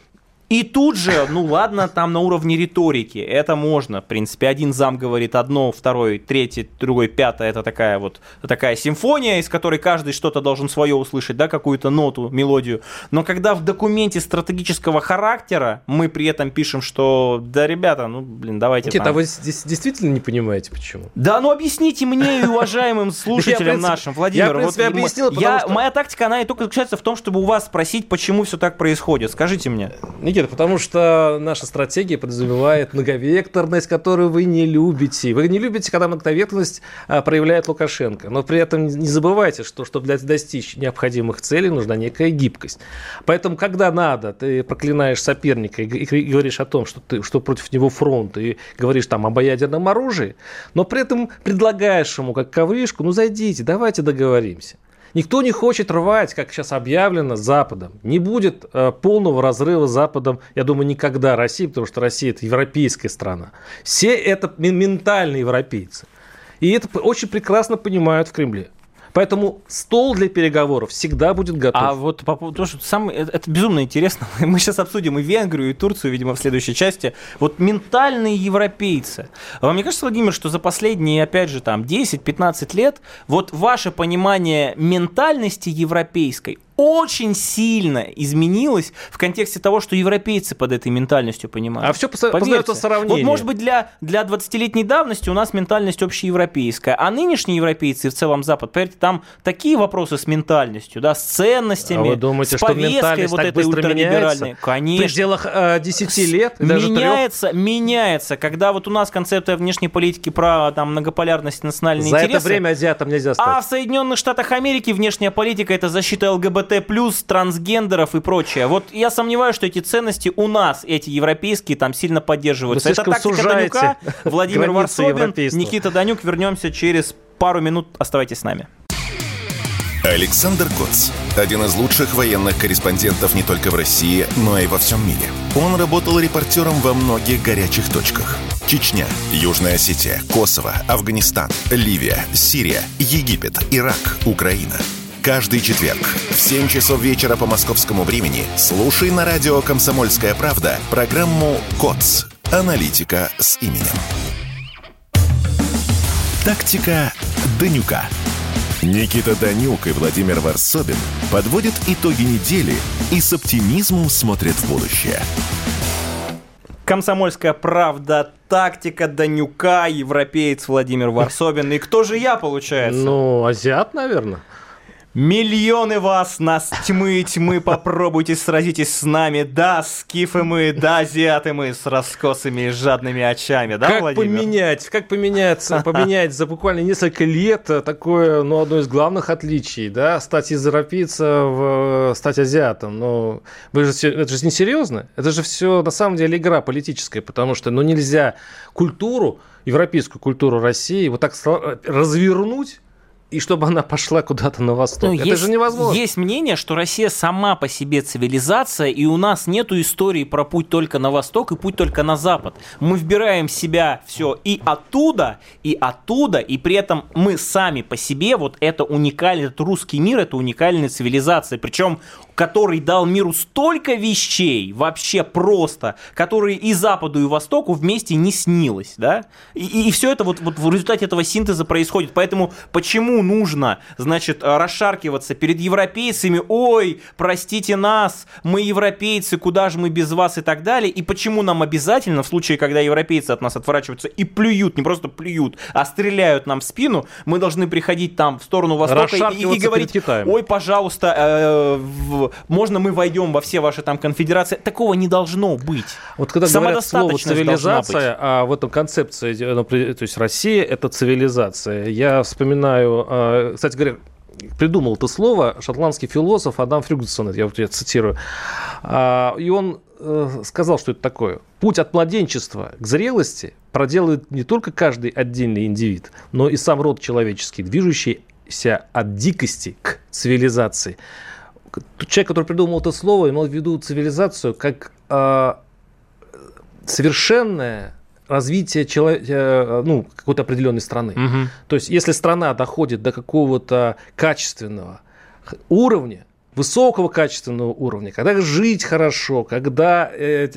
И тут же, ну ладно, там на уровне риторики, это можно, в принципе, один зам говорит одно, второй, третий, другой, пятое, это такая вот такая симфония, из которой каждый что-то должен свое услышать, да, какую-то ноту, мелодию. Но когда в документе стратегического характера мы при этом пишем, что, да, ребята, ну, блин, давайте Никита, там... а вы здесь действительно не понимаете, почему? Да, ну объясните мне и уважаемым слушателям нашим, Владимир. Я, в принципе, объяснил, Моя тактика, она и только заключается в том, чтобы у вас спросить, почему все так происходит. Скажите мне. Никита, Никита, потому что наша стратегия подразумевает многовекторность, которую вы не любите. Вы не любите, когда многовекторность а, проявляет Лукашенко. Но при этом не забывайте, что чтобы достичь необходимых целей нужна некая гибкость. Поэтому, когда надо, ты проклинаешь соперника и, и говоришь о том, что, ты, что против него фронт, и говоришь там об ядерном оружии, но при этом предлагаешь ему как ковришку, ну зайдите, давайте договоримся. Никто не хочет рвать, как сейчас объявлено, Западом. Не будет э, полного разрыва Западом, я думаю, никогда России, потому что Россия это европейская страна. Все это ментальные европейцы. И это очень прекрасно понимают в Кремле. Поэтому стол для переговоров всегда будет готов. А вот по поводу что самое, это, это безумно интересно. Мы сейчас обсудим и Венгрию, и Турцию, видимо, в следующей части. Вот ментальные европейцы. Вам не кажется, Владимир, что за последние, опять же, там 10-15 лет вот ваше понимание ментальности европейской очень сильно изменилось в контексте того, что европейцы под этой ментальностью понимают. А все познается сравнение. Вот, может быть, для, для 20-летней давности у нас ментальность общеевропейская, а нынешние европейцы в целом Запад, поверьте, там такие вопросы с ментальностью, да, с ценностями, а вы думаете, с повесткой вот этой ультралиберальной. Конечно. В пределах э, 10 лет? Меняется, 3? меняется. Когда вот у нас концепция внешней политики про там, многополярность, национальные За интересы. За это время азиатам нельзя стать. А в Соединенных Штатах Америки внешняя политика это защита ЛГБТ ЛГБТ+, трансгендеров и прочее. Вот я сомневаюсь, что эти ценности у нас, эти европейские, там сильно поддерживаются. Это тактика Данюка, Владимир Варсобин, Никита Данюк. Вернемся через пару минут. Оставайтесь с нами. Александр Коц. Один из лучших военных корреспондентов не только в России, но и во всем мире. Он работал репортером во многих горячих точках. Чечня, Южная Осетия, Косово, Афганистан, Ливия, Сирия, Египет, Ирак, Украина – Каждый четверг в 7 часов вечера по московскому времени слушай на радио «Комсомольская правда» программу «КОЦ. Аналитика с именем». Тактика Данюка. Никита Данюк и Владимир Варсобин подводят итоги недели и с оптимизмом смотрят в будущее. Комсомольская правда, тактика Данюка, европеец Владимир Варсобин. И кто же я, получается? Ну, азиат, наверное. Миллионы вас, нас тьмы и тьмы, попробуйте сразитесь с нами. Да, скифы мы, да, азиаты мы с раскосыми и жадными очами, да, как Владимир? поменять, как поменяться, поменять за буквально несколько лет такое, ну, одно из главных отличий, да, стать из европейца в стать азиатом. Но вы же, это же не серьезно, это же все на самом деле игра политическая, потому что, ну, нельзя культуру, европейскую культуру России вот так развернуть и чтобы она пошла куда-то на восток. Ну, Это есть, же невозможно. Есть мнение, что Россия сама по себе цивилизация, и у нас нету истории про путь только на восток и путь только на запад. Мы вбираем в себя все и оттуда, и оттуда, и при этом мы сами по себе, вот это уникальный, этот русский мир, это уникальная цивилизация. Причем который дал миру столько вещей, вообще просто, которые и Западу, и Востоку вместе не снилось, да? И, и, и все это вот, вот в результате этого синтеза происходит. Поэтому почему нужно, значит, расшаркиваться перед европейцами, ой, простите нас, мы европейцы, куда же мы без вас и так далее, и почему нам обязательно в случае, когда европейцы от нас отворачиваются и плюют, не просто плюют, а стреляют нам в спину, мы должны приходить там в сторону Востока и, и говорить, ой, пожалуйста, э, в, можно мы войдем во все ваши там конфедерации. Такого не должно быть. Вот когда говорят слово цивилизация, а в этом концепции, ну, то есть Россия это цивилизация. Я вспоминаю, а, кстати говоря, придумал это слово шотландский философ Адам Фрюгсон, я вот я цитирую. А, и он э, сказал, что это такое. Путь от младенчества к зрелости проделывает не только каждый отдельный индивид, но и сам род человеческий, движущийся от дикости к цивилизации. Человек, который придумал это слово, имел в виду цивилизацию как э, совершенное развитие человека, э, ну, какой-то определенной страны. Угу. То есть, если страна доходит до какого-то качественного уровня, высокого качественного уровня, когда жить хорошо, когда э,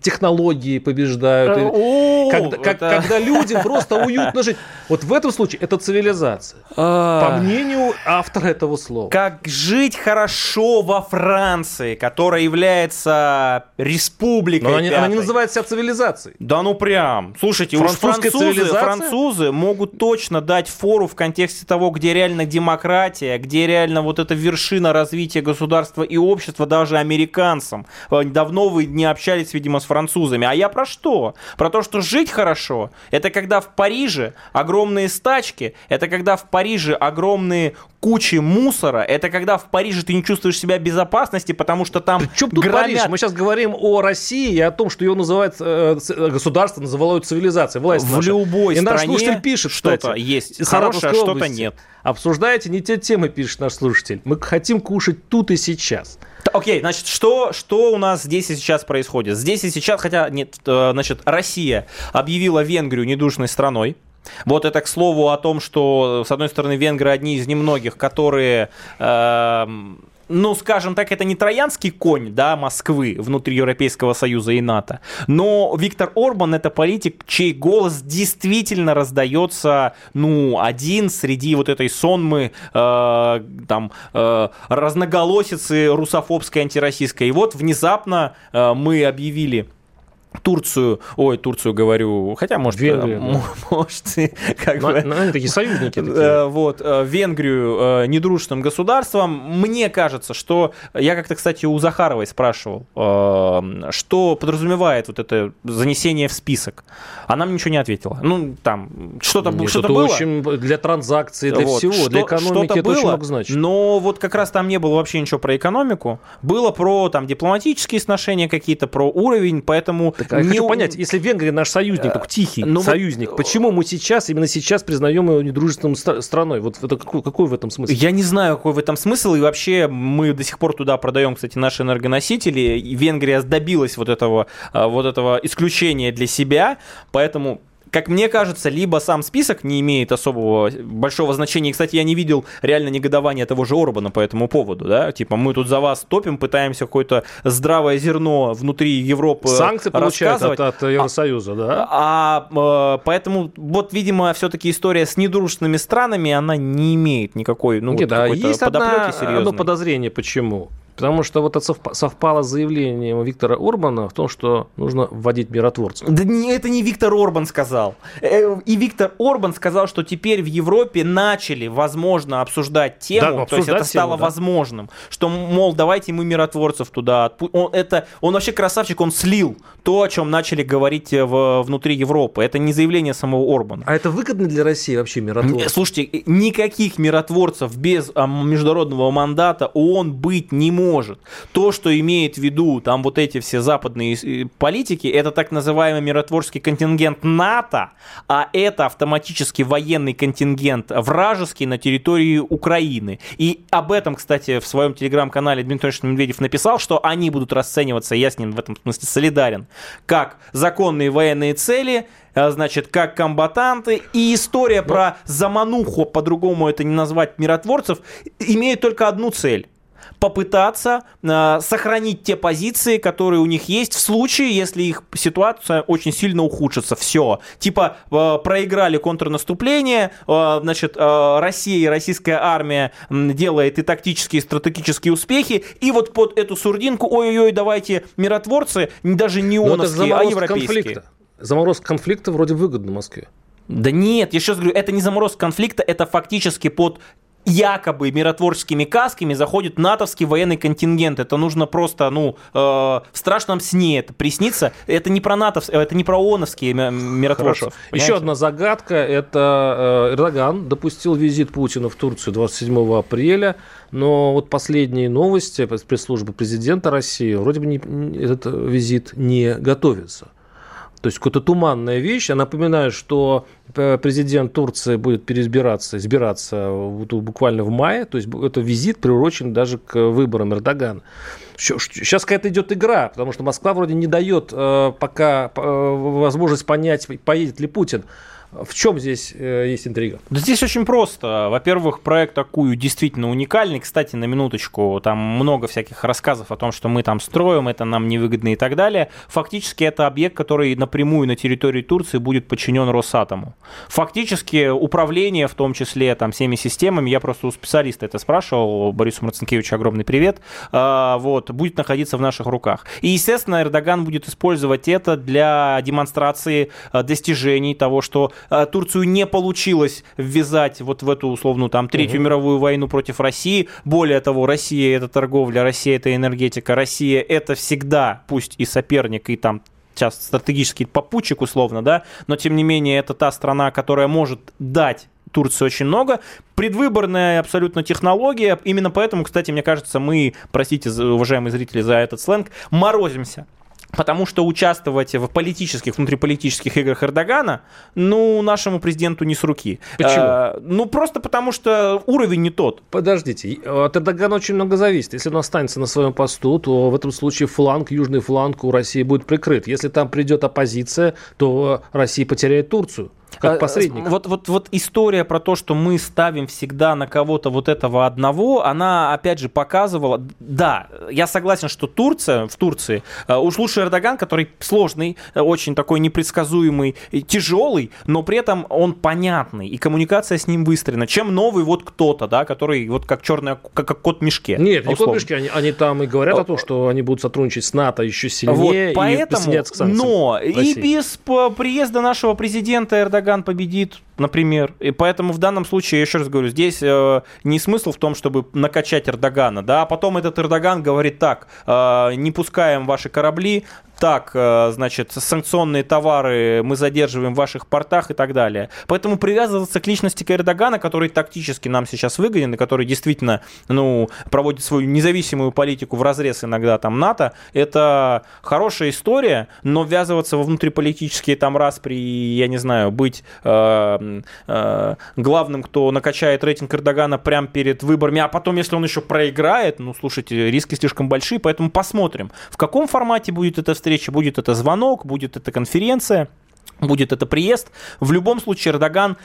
технологии побеждают, О, когда, это... как, когда людям просто уютно жить. Вот в этом случае это цивилизация. А... По мнению автора этого слова. Как жить хорошо во Франции, которая является республикой. Но она, она не называет себя цивилизацией. Да ну прям. Слушайте, уж французы, французы могут точно дать фору в контексте того, где реально демократия, где реально вот эта вершина развития государства и общества даже американцам. Э, давно вы не общались, видимо, с французами. А я про что? Про то, что жить хорошо, это когда в Париже огромные стачки, это когда в Париже огромные кучи мусора, это когда в Париже ты не чувствуешь себя в безопасности, потому что там Причем тут громят... Париж? Мы сейчас говорим о России и о том, что ее называют э, государство называют цивилизацией. Власть в наша. любой и стране наш слушатель пишет, что-то есть хорошее, что-то нет. Обсуждаете не те темы, пишет наш слушатель. Мы хотим кушать тут и сейчас. Окей, okay, значит, что, что у нас здесь и сейчас происходит? Здесь и сейчас, хотя, нет, э, значит, Россия объявила Венгрию недушной страной. Вот это к слову о том, что, с одной стороны, венгры одни из немногих, которые... Э, ну, скажем так, это не троянский конь, да, Москвы внутри Европейского Союза и НАТО, но Виктор Орбан это политик, чей голос действительно раздается, ну, один среди вот этой сонмы, э, там, э, разноголосицы русофобской, антироссийской. И вот внезапно э, мы объявили Турцию, ой, Турцию говорю, хотя, может, Венгрию, да. может как но, бы... Но они такие союзники. Такие. Э, вот, э, Венгрию э, недружественным государством. Мне кажется, что... Я как-то, кстати, у Захаровой спрашивал, что подразумевает вот это занесение в список. Она мне ничего не ответила. Ну, там, что-то Нет, что было. очень для транзакций, для вот, всего, что, для экономики это было, очень много значит. Но вот как раз там не было вообще ничего про экономику. Было про там дипломатические отношения какие-то, про уровень, поэтому... Так так, я не... хочу понять, если Венгрия наш союзник, только тихий Но ну союзник, вот... почему мы сейчас, именно сейчас признаем его недружественной страной? Вот это какой, какой в этом смысл? Я не знаю, какой в этом смысл, и вообще мы до сих пор туда продаем, кстати, наши энергоносители, и Венгрия добилась вот этого, а, вот этого исключения для себя, поэтому как мне кажется, либо сам список не имеет особого большого значения. И, кстати, я не видел реально негодования того же Орбана по этому поводу, да, типа мы тут за вас топим, пытаемся какое-то здравое зерно внутри Европы Санкции получают от, от Евросоюза, а, да? А, а поэтому вот, видимо, все-таки история с недружественными странами, она не имеет никакой, ну, Нет, вот да, есть одна, одно подозрение, почему. Потому что вот это совпало с заявлением Виктора Орбана в том, что нужно вводить миротворцев. Да не, это не Виктор Орбан сказал. Э, и Виктор Орбан сказал, что теперь в Европе начали, возможно, обсуждать тему, да, то есть это стало тему, да. возможным, что, мол, давайте мы миротворцев туда. Он, это, он вообще красавчик, он слил то, о чем начали говорить э, в, внутри Европы. Это не заявление самого Орбана. А это выгодно для России вообще миротворцы? Слушайте, никаких миротворцев без а, международного мандата ООН быть не может может. То, что имеет в виду там вот эти все западные э, политики, это так называемый миротворческий контингент НАТО, а это автоматически военный контингент вражеский на территории Украины. И об этом, кстати, в своем телеграм-канале Дмитрий Анатольевич Медведев написал, что они будут расцениваться, я с ним в этом смысле солидарен, как законные военные цели, э, значит, как комбатанты. И история про замануху, по-другому это не назвать, миротворцев, имеет только одну цель попытаться э, сохранить те позиции, которые у них есть в случае, если их ситуация очень сильно ухудшится. Все. Типа э, проиграли контрнаступление, э, значит, э, Россия и российская армия делает и тактические, и стратегические успехи, и вот под эту сурдинку, ой-ой-ой, давайте миротворцы, даже не ООНовские, а европейские. Конфликта. Заморозка конфликта вроде выгодна Москве. Да нет, я сейчас говорю, это не заморозка конфликта, это фактически под якобы миротворческими касками заходит натовский военный контингент. Это нужно просто, ну, э, в страшном сне это приснится. Это не про натов, это не про ООНовские миротворцев. Еще одна загадка. Это э, Эрдоган допустил визит Путина в Турцию 27 апреля. Но вот последние новости пресс-службы президента России, вроде бы не, этот визит не готовится. То есть какая-то туманная вещь. Я напоминаю, что э, президент Турции будет переизбираться, избираться буквально в мае. То есть это визит приурочен даже к выборам Эрдогана. Сейчас какая-то идет игра, потому что Москва вроде не дает э, пока э, возможность понять, поедет ли Путин. В чем здесь э, есть интрига? Да здесь очень просто. Во-первых, проект такую действительно уникальный. Кстати, на минуточку, там много всяких рассказов о том, что мы там строим, это нам невыгодно и так далее. Фактически это объект, который напрямую на территории Турции будет подчинен Росатому. Фактически управление, в том числе там всеми системами, я просто у специалиста это спрашивал, Борису Марцинкевичу огромный привет, а, вот, будет находиться в наших руках. И, естественно, Эрдоган будет использовать это для демонстрации а, достижений того, что Турцию не получилось ввязать вот в эту условную там Третью угу. мировую войну против России. Более того, Россия это торговля, Россия это энергетика, Россия это всегда, пусть и соперник, и там сейчас стратегический попутчик условно, да, но тем не менее это та страна, которая может дать Турции очень много. Предвыборная абсолютно технология. Именно поэтому, кстати, мне кажется, мы, простите, уважаемые зрители, за этот сленг, морозимся Потому что участвовать в политических, внутриполитических играх Эрдогана, ну, нашему президенту не с руки. Почему? А, ну, просто потому что уровень не тот. Подождите, от Эрдогана очень много зависит. Если он останется на своем посту, то в этом случае фланг, южный фланг у России будет прикрыт. Если там придет оппозиция, то Россия потеряет Турцию как а, посредник. Вот, вот, вот история про то, что мы ставим всегда на кого-то вот этого одного, она опять же показывала, да, я согласен, что Турция, в Турции, э, уж лучше Эрдоган, который сложный, очень такой непредсказуемый, тяжелый, но при этом он понятный, и коммуникация с ним выстроена, чем новый вот кто-то, да, который вот как черный, как, как кот в мешке. Нет, не кот в мешке, они, они там и говорят о том, что они будут сотрудничать с НАТО еще сильнее вот, поэтому, и но и без приезда нашего президента Эрдогана Эрдоган победит, например. И поэтому в данном случае, я еще раз говорю, здесь э, не смысл в том, чтобы накачать Эрдогана, да, а потом этот Эрдоган говорит так, э, не пускаем ваши корабли, так, э, значит, санкционные товары мы задерживаем в ваших портах и так далее. Поэтому привязываться к личности Эрдогана, который тактически нам сейчас выгоден, и который действительно, ну, проводит свою независимую политику в разрез иногда там НАТО, это хорошая история, но ввязываться во внутриполитические там распри, я не знаю, быть э, э, главным, кто накачает рейтинг Эрдогана прямо перед выборами, а потом, если он еще проиграет, ну, слушайте, риски слишком большие, поэтому посмотрим, в каком формате будет эта встреча, встречи, будет это звонок, будет это конференция, будет это приезд. В любом случае Эрдоган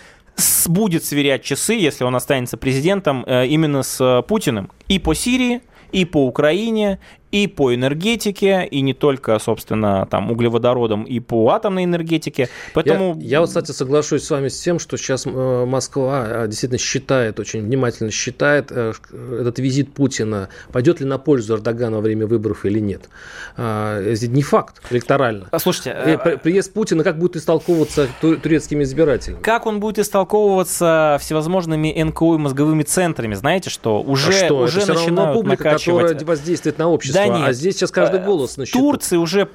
будет сверять часы, если он останется президентом, э, именно с Путиным и по Сирии, и по Украине, и по энергетике, и не только, собственно, там, углеводородам, и по атомной энергетике. Поэтому... Я, я вот, кстати, соглашусь с вами с тем, что сейчас э, Москва э, действительно считает, очень внимательно считает, э, этот визит Путина, пойдет ли на пользу Эрдогана во время выборов или нет. А, это не факт электорально. А, слушайте... Приезд Путина как будет истолковываться турецкими избирателями? Как он будет истолковываться всевозможными НКО и мозговыми центрами? Знаете, что уже, а что? уже это начинают публика, накачивать... которая воздействует на общество. Да нет. А здесь сейчас каждый э, голос на счету. Турции уже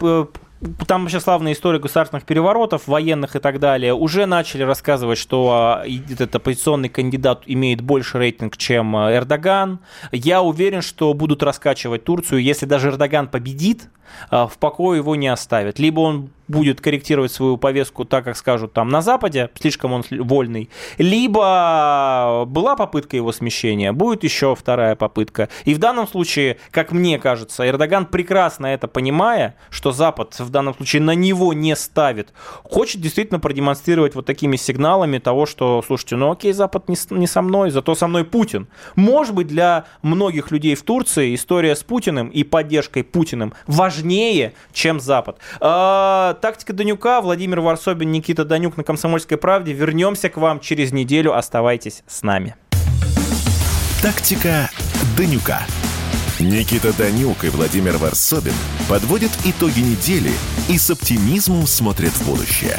там вообще славная история государственных переворотов, военных и так далее, уже начали рассказывать, что а, этот оппозиционный кандидат имеет больше рейтинг, чем а, Эрдоган. Я уверен, что будут раскачивать Турцию. Если даже Эрдоган победит, а, в покое его не оставят. Либо он будет корректировать свою повестку так, как скажут там на Западе, слишком он вольный, либо была попытка его смещения, будет еще вторая попытка. И в данном случае, как мне кажется, Эрдоган прекрасно это понимая, что Запад в данном случае на него не ставит, хочет действительно продемонстрировать вот такими сигналами того, что, слушайте, ну окей, Запад не, не со мной, зато со мной Путин. Может быть, для многих людей в Турции история с Путиным и поддержкой Путиным важнее, чем Запад. Тактика Данюка, Владимир Варсобин, Никита Данюк на «Комсомольской правде». Вернемся к вам через неделю. Оставайтесь с нами. Тактика Данюка. Никита Данюк и Владимир Варсобин подводят итоги недели и с оптимизмом смотрят в будущее.